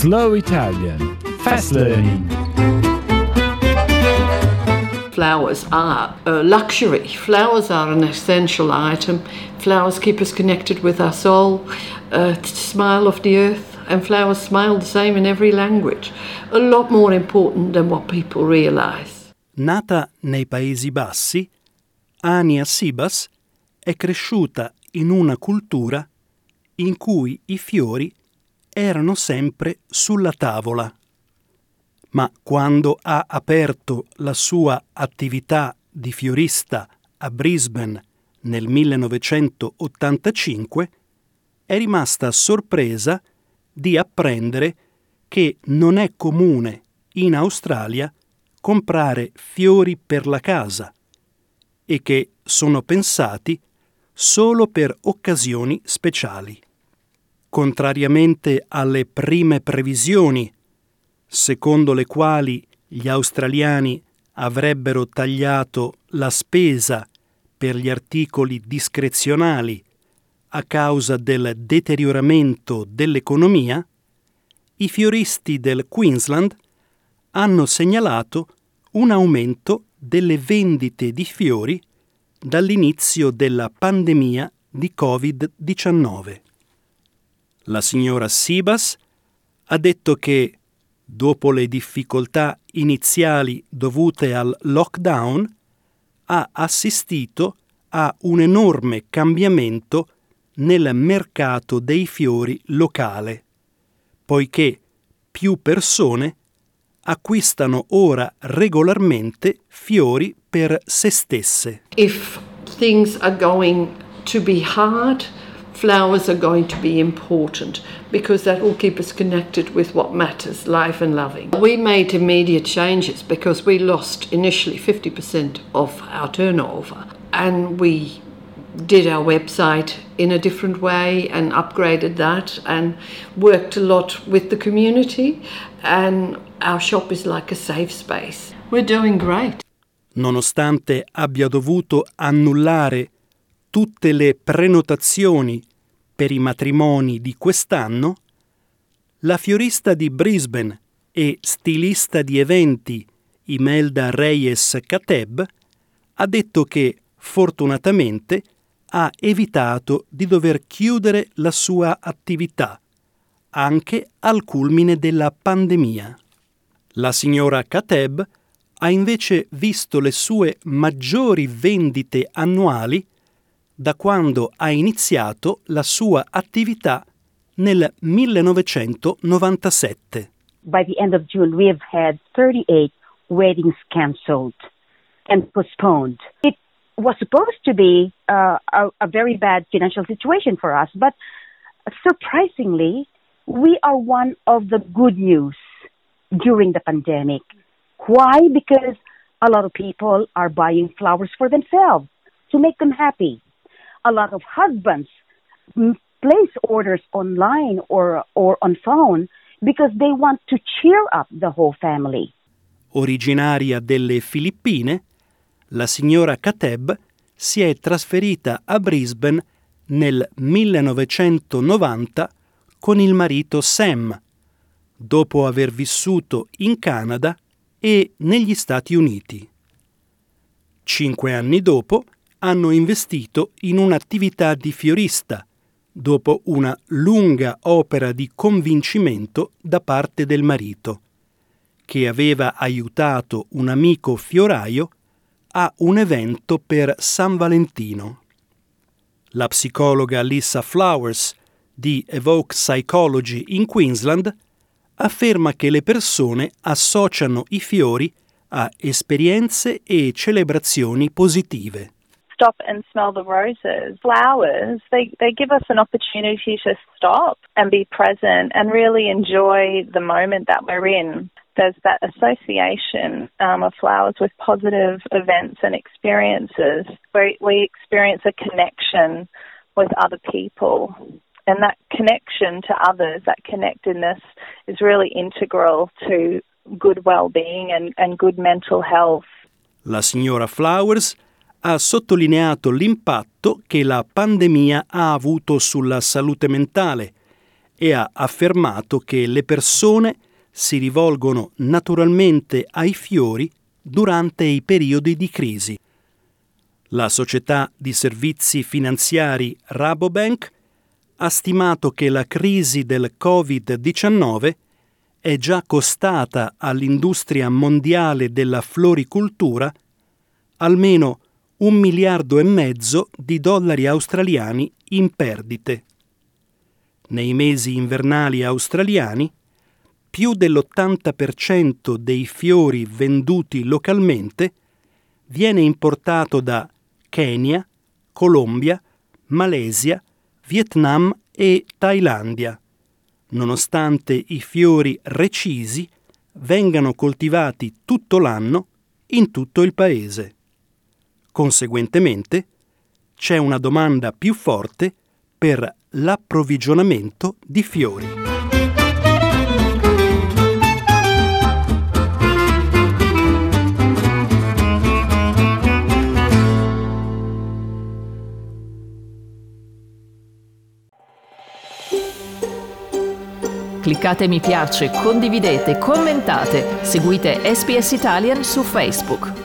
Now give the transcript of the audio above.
Slow Italian Fast Learning. Flowers are a luxury. Flowers are an essential item. Flowers keep us connected with our soul, a smile of the earth, and flowers smile the same in every language. A lot more important than what people realize. Nata nei Paesi Bassi, Ania Sibas è cresciuta in una cultura in cui i fiori erano sempre sulla tavola. Ma quando ha aperto la sua attività di fiorista a Brisbane nel 1985, è rimasta sorpresa di apprendere che non è comune in Australia comprare fiori per la casa e che sono pensati solo per occasioni speciali. Contrariamente alle prime previsioni, secondo le quali gli australiani avrebbero tagliato la spesa per gli articoli discrezionali a causa del deterioramento dell'economia, i fioristi del Queensland hanno segnalato un aumento delle vendite di fiori dall'inizio della pandemia di Covid-19. La signora Sibas ha detto che, dopo le difficoltà iniziali dovute al lockdown, ha assistito a un enorme cambiamento nel mercato dei fiori locale, poiché più persone acquistano ora regolarmente fiori per se stesse. If things are going to be hard, flowers are going to be important because that will keep us connected with what matters, life and loving. We made immediate changes because we lost initially 50% of our turnover and we did our website in a different way and upgraded that and worked a lot with the community and our shop is like a safe space. We're doing great. Nonostante abbia dovuto annullare tutte le prenotazioni per i matrimoni di quest'anno, la fiorista di Brisbane e stilista di eventi Imelda Reyes Kateb ha detto che fortunatamente ha evitato di dover chiudere la sua attività, anche al culmine della pandemia. La signora Kateb ha invece visto le sue maggiori vendite annuali da quando ha iniziato la sua attività nel 1997. By the end of June, we have had 38 weddings cancelled and postponed. It was supposed to be uh, a, a very bad financial situation for us, but surprisingly, we are one of the good news during the pandemic. Why? Because a lot of people are buying flowers for themselves to make them happy. A lot of husbands place orders online or, or on phone because they want to cheer up the whole family. Originaria delle Filippine, la signora Kateb si è trasferita a Brisbane nel 1990 con il marito Sam, dopo aver vissuto in Canada e negli Stati Uniti. Cinque anni dopo hanno investito in un'attività di fiorista, dopo una lunga opera di convincimento da parte del marito, che aveva aiutato un amico fioraio a un evento per San Valentino. La psicologa Lisa Flowers di Evoke Psychology in Queensland afferma che le persone associano i fiori a esperienze e celebrazioni positive. Stop and smell the roses. Flowers, they, they give us an opportunity to stop and be present and really enjoy the moment that we're in. There's that association um, of flowers with positive events and experiences where we experience a connection with other people. And that connection to others, that connectedness, is really integral to good well being and, and good mental health. La signora Flowers ha sottolineato l'impatto che la pandemia ha avuto sulla salute mentale e ha affermato che le persone si rivolgono naturalmente ai fiori durante i periodi di crisi. La società di servizi finanziari Rabobank ha stimato che la crisi del Covid-19 è già costata all'industria mondiale della floricultura almeno un miliardo e mezzo di dollari australiani in perdite. Nei mesi invernali australiani, più dell'80% dei fiori venduti localmente viene importato da Kenya, Colombia, Malesia, Vietnam e Thailandia, nonostante i fiori recisi vengano coltivati tutto l'anno in tutto il paese. Conseguentemente, c'è una domanda più forte per l'approvvigionamento di fiori. Cliccate mi piace, condividete, commentate, seguite SPS Italian su Facebook.